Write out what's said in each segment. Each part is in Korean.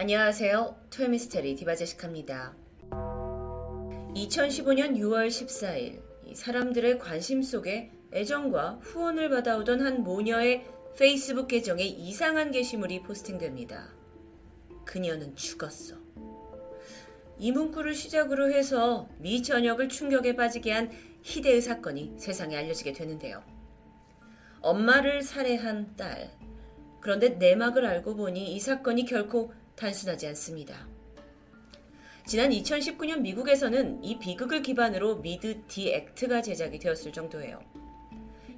안녕하세요. 토요미스테리 디바제시카입니다. 2015년 6월 14일 사람들의 관심 속에 애정과 후원을 받아오던 한 모녀의 페이스북 계정에 이상한 게시물이 포스팅됩니다. 그녀는 죽었어. 이 문구를 시작으로 해서 미 전역을 충격에 빠지게 한 희대의 사건이 세상에 알려지게 되는데요. 엄마를 살해한 딸. 그런데 내막을 알고 보니 이 사건이 결코 단순하지 않습니다. 지난 2019년 미국에서는 이 비극을 기반으로 미드 The Act가 제작이 되었을 정도예요.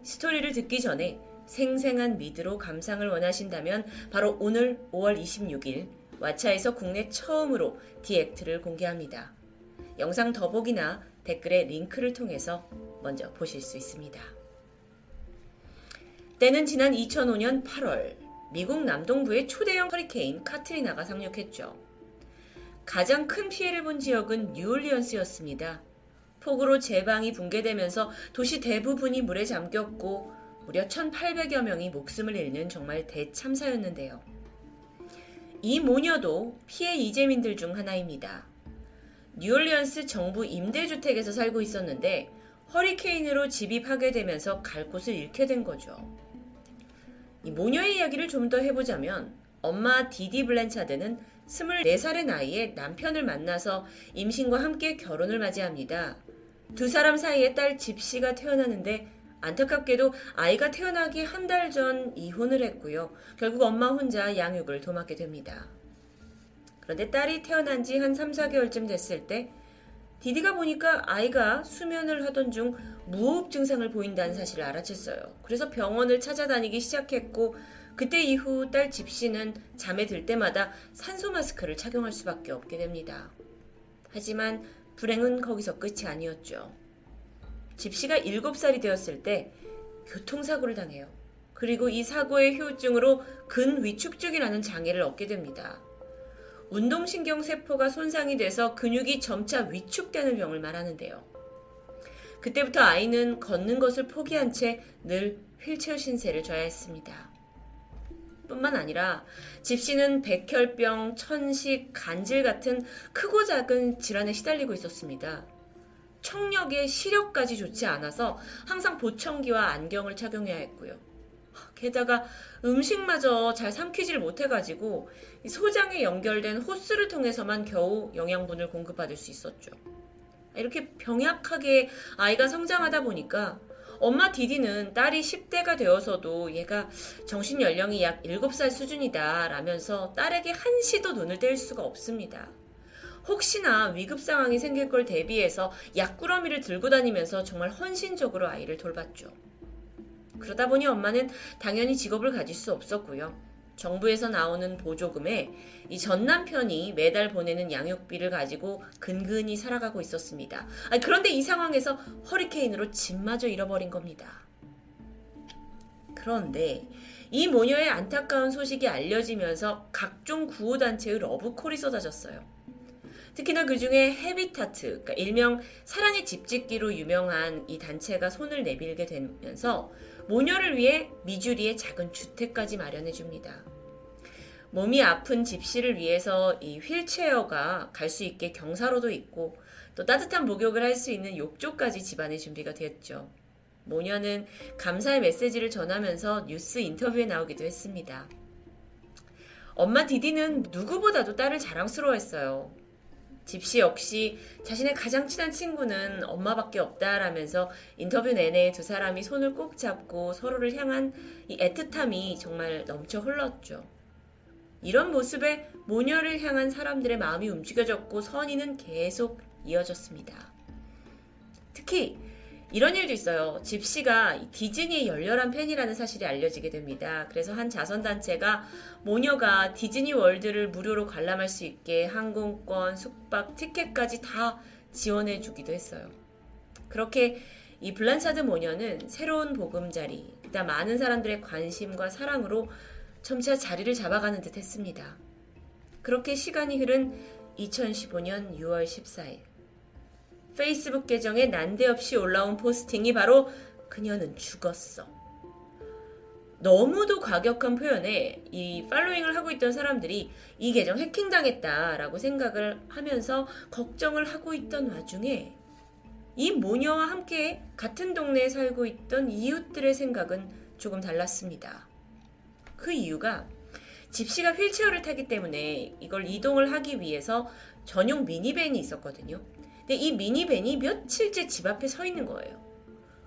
스토리를 듣기 전에 생생한 미드로 감상을 원하신다면 바로 오늘 5월 26일 왓챠에서 국내 처음으로 The Act를 공개합니다. 영상 더보기나 댓글에 링크를 통해서 먼저 보실 수 있습니다. 때는 지난 2005년 8월 미국 남동부의 초대형 허리케인 카트리나가 상륙했죠. 가장 큰 피해를 본 지역은 뉴올리언스였습니다. 폭우로 제방이 붕괴되면서 도시 대부분이 물에 잠겼고 무려 1,800여 명이 목숨을 잃는 정말 대참사였는데요. 이 모녀도 피해 이재민들 중 하나입니다. 뉴올리언스 정부 임대주택에서 살고 있었는데 허리케인으로 집이 파괴되면서 갈 곳을 잃게 된 거죠. 이 모녀의 이야기를 좀 더 해보자면 엄마 디디 블렌차드는 24살의 나이에 남편을 만나서 임신과 함께 결혼을 맞이합니다. 두 사람 사이에 딸 집시가 태어나는데 안타깝게도 아이가 태어나기 한 달 전 이혼을 했고요. 결국 엄마 혼자 양육을 도맡게 됩니다. 그런데 딸이 태어난 지 한 3, 4개월쯤 됐을 때 디디가 보니까 아이가 수면을 하던 중 무호흡 증상을 보인다는 사실을 알아챘어요. 그래서 병원을 찾아다니기 시작했고 그때 이후 딸 집시는 잠에 들 때마다 산소 마스크를 착용할 수밖에 없게 됩니다. 하지만 불행은 거기서 끝이 아니었죠. 집시가 7살이 되었을 때 교통사고를 당해요. 그리고 이 사고의 후유증으로 근위축증이라는 장애를 얻게 됩니다. 운동신경 세포가 손상이 돼서 근육이 점차 위축되는 병을 말하는데요. 그때부터 아이는 걷는 것을 포기한 채 늘 휠체어 신세를 져야 했습니다. 뿐만 아니라 집시는 백혈병, 천식, 간질 같은 크고 작은 질환에 시달리고 있었습니다. 청력에 시력까지 좋지 않아서 항상 보청기와 안경을 착용해야 했고요. 게다가 음식마저 잘 삼키지를 못해가지고 소장에 연결된 호스를 통해서만 겨우 영양분을 공급받을 수 있었죠. 이렇게 병약하게 아이가 성장하다 보니까 엄마 디디는 딸이 10대가 되어서도 얘가 정신 연령이 약 7살 수준이다 라면서 딸에게 한시도 눈을 뗄 수가 없습니다. 혹시나 위급 상황이 생길 걸 대비해서 약꾸러미를 들고 다니면서 정말 헌신적으로 아이를 돌봤죠. 그러다 보니 엄마는 당연히 직업을 가질 수 없었고요. 정부에서 나오는 보조금에 이 전 남편이 매달 보내는 양육비를 가지고 근근히 살아가고 있었습니다. 아니, 그런데 이 상황에서 허리케인으로 집마저 잃어버린 겁니다. 그런데 이 모녀의 안타까운 소식이 알려지면서 각종 구호단체의 러브콜이 쏟아졌어요. 특히나 그 중에 헤비타트, 그러니까 일명 사랑의 집짓기로 유명한 이 단체가 손을 내밀게 되면서 모녀를 위해 미주리에 작은 주택까지 마련해 줍니다. 몸이 아픈 집시를 위해서 이 휠체어가 갈 수 있게 경사로도 있고 또 따뜻한 목욕을 할 수 있는 욕조까지 집안에 준비가 되었죠. 모녀는 감사의 메시지를 전하면서 뉴스 인터뷰에 나오기도 했습니다. 엄마 디디는 누구보다도 딸을 자랑스러워했어요. 집시 역시 자신의 가장 친한 친구는 엄마밖에 없다라면서 인터뷰 내내 두 사람이 손을 꼭 잡고 서로를 향한 이 애틋함이 정말 넘쳐 흘렀죠. 이런 모습에 모녀를 향한 사람들의 마음이 움직여졌고 선의는 계속 이어졌습니다. 특히 이런 일도 있어요. 집시가 디즈니의 열렬한 팬이라는 사실이 알려지게 됩니다. 그래서 한 자선단체가 모녀가 디즈니 월드를 무료로 관람할 수 있게 항공권, 숙박, 티켓까지 다 지원해 주기도 했어요. 그렇게 이 블란차드 모녀는 새로운 보금자리, 그다음 많은 사람들의 관심과 사랑으로 점차 자리를 잡아가는 듯 했습니다. 그렇게 시간이 흐른 2015년 6월 14일. 페이스북 계정에 난데없이 올라온 포스팅이 바로 그녀는 죽었어. 너무도 과격한 표현에 이 팔로잉을 하고 있던 사람들이 이 계정 해킹당했다라고 생각을 하면서 걱정을 하고 있던 와중에 이 모녀와 함께 같은 동네에 살고 있던 이웃들의 생각은 조금 달랐습니다. 그 이유가 집시가 휠체어를 타기 때문에 이걸 이동을 하기 위해서 전용 미니밴이 있었거든요. 근데 이 미니밴이 며칠째 집 앞에 서 있는 거예요.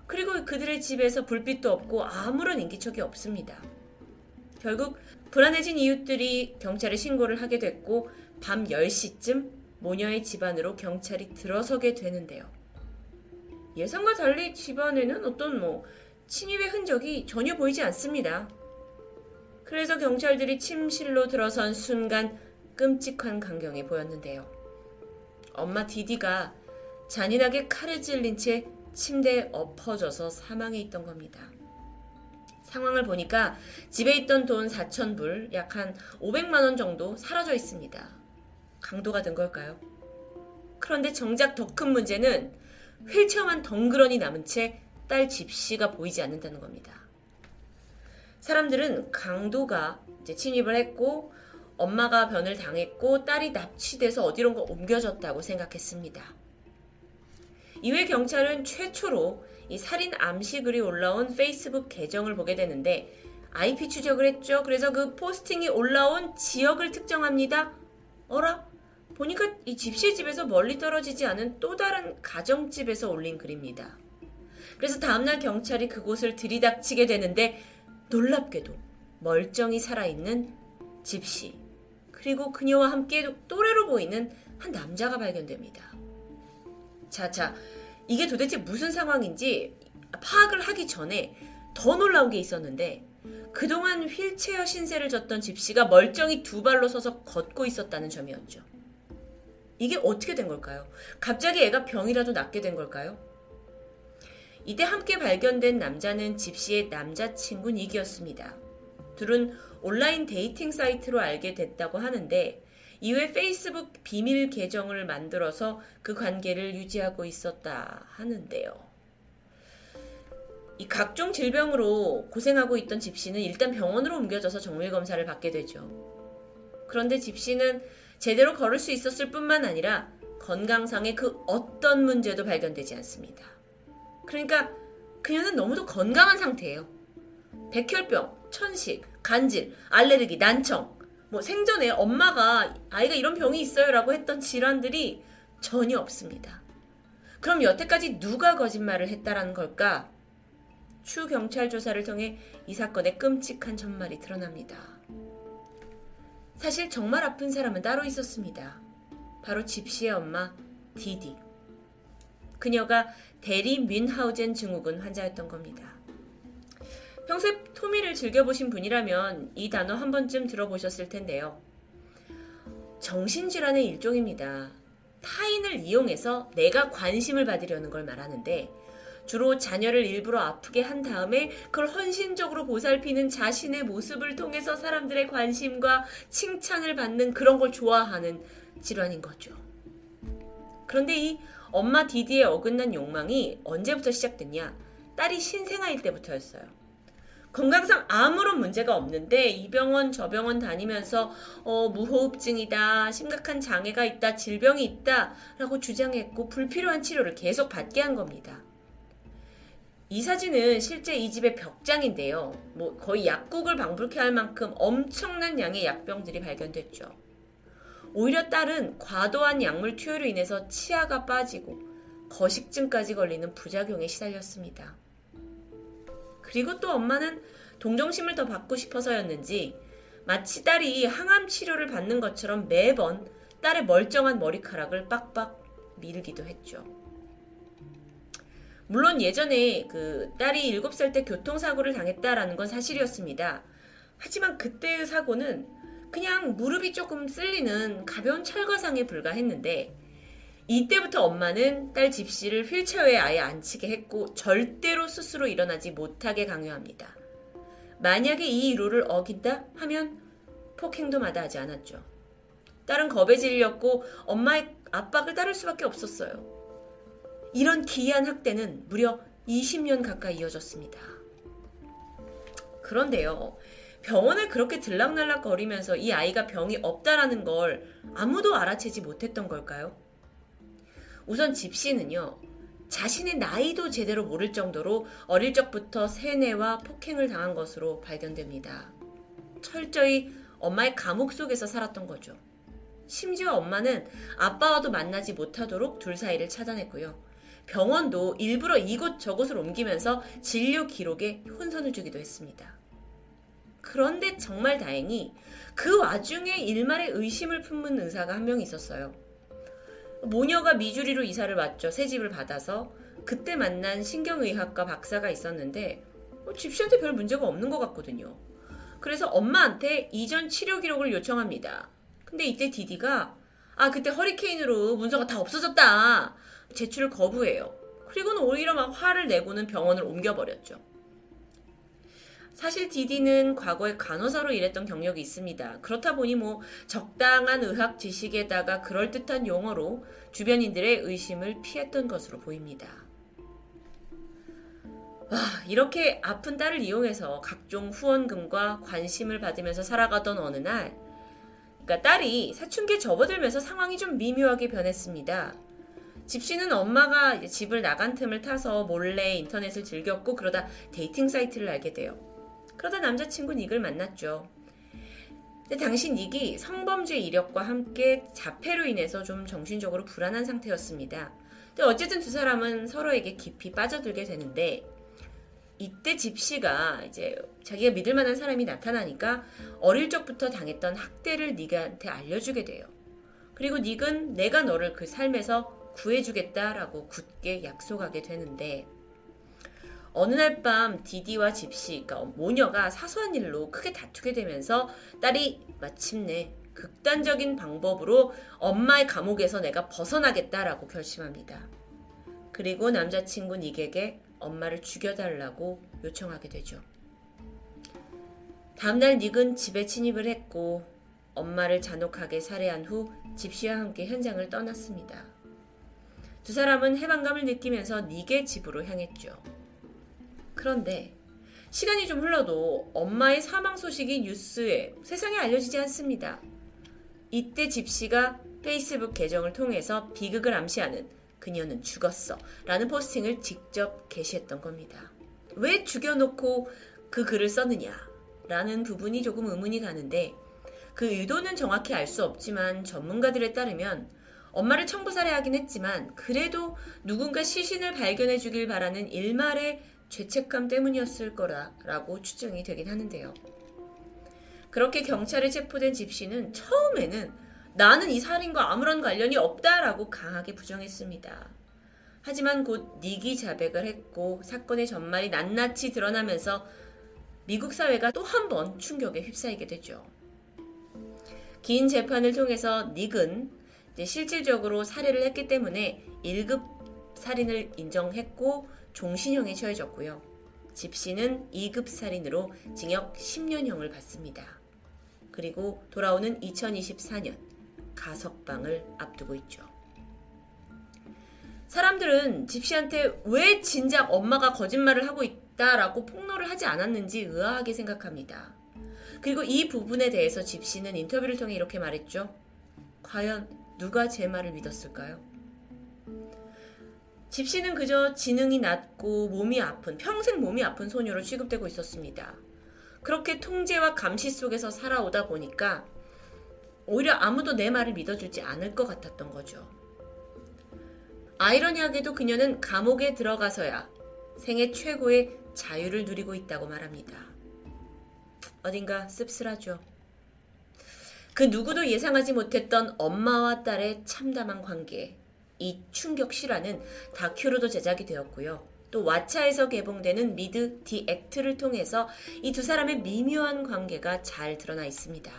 그리고 그들의 집에서 불빛도 없고 아무런 인기척이 없습니다. 결국 불안해진 이웃들이 경찰에 신고를 하게 됐고 밤 10시쯤 모녀의 집안으로 경찰이 들어서게 되는데요. 예상과 달리 집안에는 어떤 뭐 침입의 흔적이 전혀 보이지 않습니다. 그래서 경찰들이 침실로 들어선 순간 끔찍한 광경이 보였는데요. 엄마 디디가 잔인하게 칼에 찔린 채 침대에 엎어져서 사망해 있던 겁니다. 상황을 보니까 집에 있던 돈 4천불, 약 한 500만원 정도 사라져 있습니다. 강도가 된 걸까요? 그런데 정작 더 큰 문제는 휠체어만 덩그러니 남은 채 딸 집시가 보이지 않는다는 겁니다. 사람들은 강도가 침입을 했고 엄마가 변을 당했고 딸이 납치돼서 어디론가 옮겨졌다고 생각했습니다. 이후에 경찰은 최초로 이 살인 암시 글이 올라온 페이스북 계정을 보게 되는데 IP 추적을 했죠. 그래서 그 포스팅이 올라온 지역을 특정합니다. 어라? 보니까 이 집시 집에서 멀리 떨어지지 않은 또 다른 가정집에서 올린 글입니다. 그래서 다음날 경찰이 그곳을 들이닥치게 되는데 놀랍게도 멀쩡히 살아있는 집시 그리고 그녀와 함께 또래로 보이는 한 남자가 발견됩니다. 자자 이게 도대체 무슨 상황인지 파악을 하기 전에 더 놀라운 게 있었는데 그동안 휠체어 신세를 졌던 집시가 멀쩡히 두 발로 서서 걷고 있었다는 점이었죠. 이게 어떻게 된 걸까요? 갑자기 애가 병이라도 낫게 된 걸까요? 이때 함께 발견된 남자는 집시의 남자친구 닉이었습니다. 둘은 온라인 dating 사이트로 알게 됐다고 하는데 이후에 페이스북 비밀 계정을 만들어서 그 관계를 유지하고 있었다 하는데요. 이 각종 질병으로 고생하고 있던 집시는 일단 병원으로 옮겨져서 정밀 검사를 받게 되죠. 그런데 집시는 제대로 걸을 수 있었을 뿐만 아니라 건강상의 그 어떤 문제도 발견되지 않습니다. 그러니까 그녀는 너무도 건강한 상태예요. 백혈병, 천식, 간질, 알레르기, 난청, 뭐 생전에 엄마가 아이가 이런 병이 있어요라고 했던 질환들이 전혀 없습니다. 그럼 여태까지 누가 거짓말을 했다라는 걸까? 추 경찰 조사를 통해 이 사건의 끔찍한 전말이 드러납니다. 사실 정말 아픈 사람은 따로 있었습니다. 바로 집시의 엄마 디디. 그녀가 대리 뮌하우젠 증후군 환자였던 겁니다. 평소에 토미를 즐겨보신 분이라면 이 단어 한 번쯤 들어보셨을 텐데요. 정신질환의 일종입니다. 타인을 이용해서 내가 관심을 받으려는 걸 말하는데 주로 자녀를 일부러 아프게 한 다음에 그걸 헌신적으로 보살피는 자신의 모습을 통해서 사람들의 관심과 칭찬을 받는 그런 걸 좋아하는 질환인 거죠. 그런데 이 엄마 디디의 어긋난 욕망이 언제부터 시작됐냐? 딸이 신생아일 때부터였어요. 건강상 아무런 문제가 없는데 이 병원 저 병원 다니면서 어, 무호흡증이다, 심각한 장애가 있다, 질병이 있다라고 주장했고 불필요한 치료를 계속 받게 한 겁니다. 이 사진은 실제 이 집의 벽장인데요. 뭐 거의 약국을 방불케 할 만큼 엄청난 양의 약병들이 발견됐죠. 오히려 딸은 과도한 약물 투여로 인해서 치아가 빠지고 거식증까지 걸리는 부작용에 시달렸습니다. 그리고 또 엄마는 동정심을 더 받고 싶어서였는지 마치 딸이 항암 치료를 받는 것처럼 매번 딸의 멀쩡한 머리카락을 빡빡 밀기도 했죠. 물론 예전에 그 딸이 7살 때 교통사고를 당했다라는 건 사실이었습니다. 하지만 그때의 사고는 그냥 무릎이 조금 쓸리는 가벼운 철거상에 불과했는데 이때부터 엄마는 딸 집시를 휠체어에 아예 앉히게 했고 절대로 스스로 일어나지 못하게 강요합니다. 만약에 이 룰을 어긴다 하면 폭행도 마다하지 않았죠. 딸은 겁에 질렸고 엄마의 압박을 따를 수밖에 없었어요. 이런 기이한 학대는 무려 20년 가까이 이어졌습니다. 그런데요. 병원을 그렇게 들락날락 거리면서 이 아이가 병이 없다라는 걸 아무도 알아채지 못했던 걸까요? 우선 집시는요, 자신의 나이도 제대로 모를 정도로 어릴 적부터 세뇌와 폭행을 당한 것으로 발견됩니다. 철저히 엄마의 감옥 속에서 살았던 거죠. 심지어 엄마는 아빠와도 만나지 못하도록 둘 사이를 차단했고요. 병원도 일부러 이곳 저곳을 옮기면서 진료 기록에 혼선을 주기도 했습니다. 그런데 정말 다행히 그 와중에 일말의 의심을 품은 의사가 한 명 있었어요. 모녀가 미주리로 이사를 왔죠. 새 집을 받아서. 그때 만난 신경의학과 박사가 있었는데 어, 집시한테 별 문제가 없는 것 같거든요. 그래서 엄마한테 이전 치료 기록을 요청합니다. 근데 이때 디디가 아 그때 허리케인으로 문서가 다 없어졌다. 제출을 거부해요. 그리고는 오히려 막 화를 내고는 병원을 옮겨버렸죠. 사실 디디는 과거에 간호사로 일했던 경력이 있습니다. 그렇다 보니 뭐 적당한 의학 지식에다가 그럴듯한 용어로 주변인들의 의심을 피했던 것으로 보입니다. 와, 이렇게 아픈 딸을 이용해서 각종 후원금과 관심을 받으면서 살아가던 어느 날, 그러니까 딸이 사춘기에 접어들면서 상황이 좀 미묘하게 변했습니다. 집시는 엄마가 집을 나간 틈을 타서 몰래 인터넷을 즐겼고 그러다 dating 사이트를 알게 돼요. 그러다 남자친구 닉을 만났죠. 근데 당시 닉이 성범죄 이력과 함께 자폐로 인해서 좀 정신적으로 불안한 상태였습니다. 근데 어쨌든 두 사람은 서로에게 깊이 빠져들게 되는데 이때 집시가 이제 자기가 믿을 만한 사람이 나타나니까 어릴 적부터 당했던 학대를 닉한테 알려주게 돼요. 그리고 닉은 내가 너를 그 삶에서 구해주겠다라고 굳게 약속하게 되는데 어느 날 밤 디디와 집시, 그러니까 모녀가 사소한 일로 크게 다투게 되면서 딸이 마침내 극단적인 방법으로 엄마의 감옥에서 내가 벗어나겠다라고 결심합니다. 그리고 남자친구 닉에게 엄마를 죽여달라고 요청하게 되죠. 다음날 닉은 집에 침입을 했고 엄마를 잔혹하게 살해한 후 집시와 함께 현장을 떠났습니다. 두 사람은 해방감을 느끼면서 닉의 집으로 향했죠. 그런데 시간이 좀 흘러도 엄마의 사망 소식이 뉴스에 세상에 알려지지 않습니다. 이때 집시가 페이스북 계정을 통해서 비극을 암시하는 그녀는 죽었어 라는 포스팅을 직접 게시했던 겁니다. 왜 죽여놓고 그 글을 썼느냐 라는 부분이 조금 의문이 가는데 그 의도는 정확히 알 수 없지만 전문가들에 따르면 엄마를 청부살해하긴 했지만 그래도 누군가 시신을 발견해 주길 바라는 일말의 죄책감 때문이었을 거라라고 추정이 되긴 하는데요. 그렇게 경찰에 체포된 집시는 처음에는 나는 이 살인과 아무런 관련이 없다라고 강하게 부정했습니다. 하지만 곧 니기 자백을 했고 사건의 전말이 낱낱이 드러나면서 미국 사회가 또 한 번 충격에 휩싸이게 되죠. 긴 재판을 통해서 닉은 실질적으로 살해를 했기 때문에 1급 살인을 인정했고 종신형에 처해졌고요. 집시는 2급 살인으로 징역 10년형을 받습니다. 그리고 돌아오는 2024년 가석방을 앞두고 있죠. 사람들은 집시한테 왜 진작 엄마가 거짓말을 하고 있다라고 폭로를 하지 않았는지 의아하게 생각합니다. 그리고 이 부분에 대해서 집시는 인터뷰를 통해 이렇게 말했죠. 과연 누가 제 말을 믿었을까요? 집시는 그저 지능이 낮고 몸이 아픈, 평생 몸이 아픈 소녀로 취급되고 있었습니다. 그렇게 통제와 감시 속에서 살아오다 보니까 오히려 아무도 내 말을 믿어주지 않을 것 같았던 거죠. 아이러니하게도 그녀는 감옥에 들어가서야 생애 최고의 자유를 누리고 있다고 말합니다. 어딘가 씁쓸하죠. 그 누구도 예상하지 못했던 엄마와 딸의 참담한 관계. 이 충격 실화는 다큐로도 제작이 되었고요. 또 왓챠에서 개봉되는 미드 디 액트를 통해서 이 두 사람의 미묘한 관계가 잘 드러나 있습니다.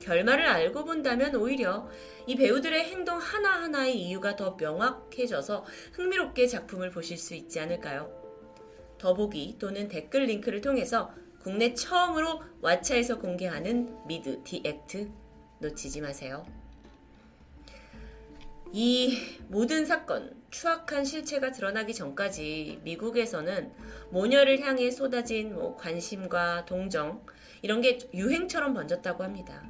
결말을 알고 본다면 오히려 이 배우들의 행동 하나하나의 이유가 더 명확해져서 흥미롭게 작품을 보실 수 있지 않을까요? 더보기 또는 댓글 링크를 통해서 국내 처음으로 왓챠에서 공개하는 미드 디 액트 놓치지 마세요. 이 모든 사건, 추악한 실체가 드러나기 전까지 미국에서는 모녀를 향해 쏟아진 뭐 관심과 동정 이런 게 유행처럼 번졌다고 합니다.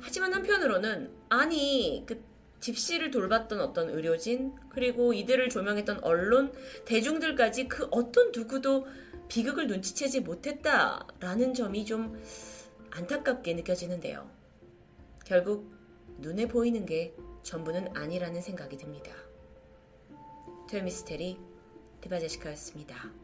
하지만 한편으로는 아니 그 집시를 돌봤던 어떤 의료진 그리고 이들을 조명했던 언론 대중들까지 그 어떤 누구도 비극을 눈치채지 못했다라는 점이 좀 안타깝게 느껴지는데요. 결국 눈에 보이는 게 전부는 아니라는 생각이 듭니다. 토요미스테리 디바제시카였습니다.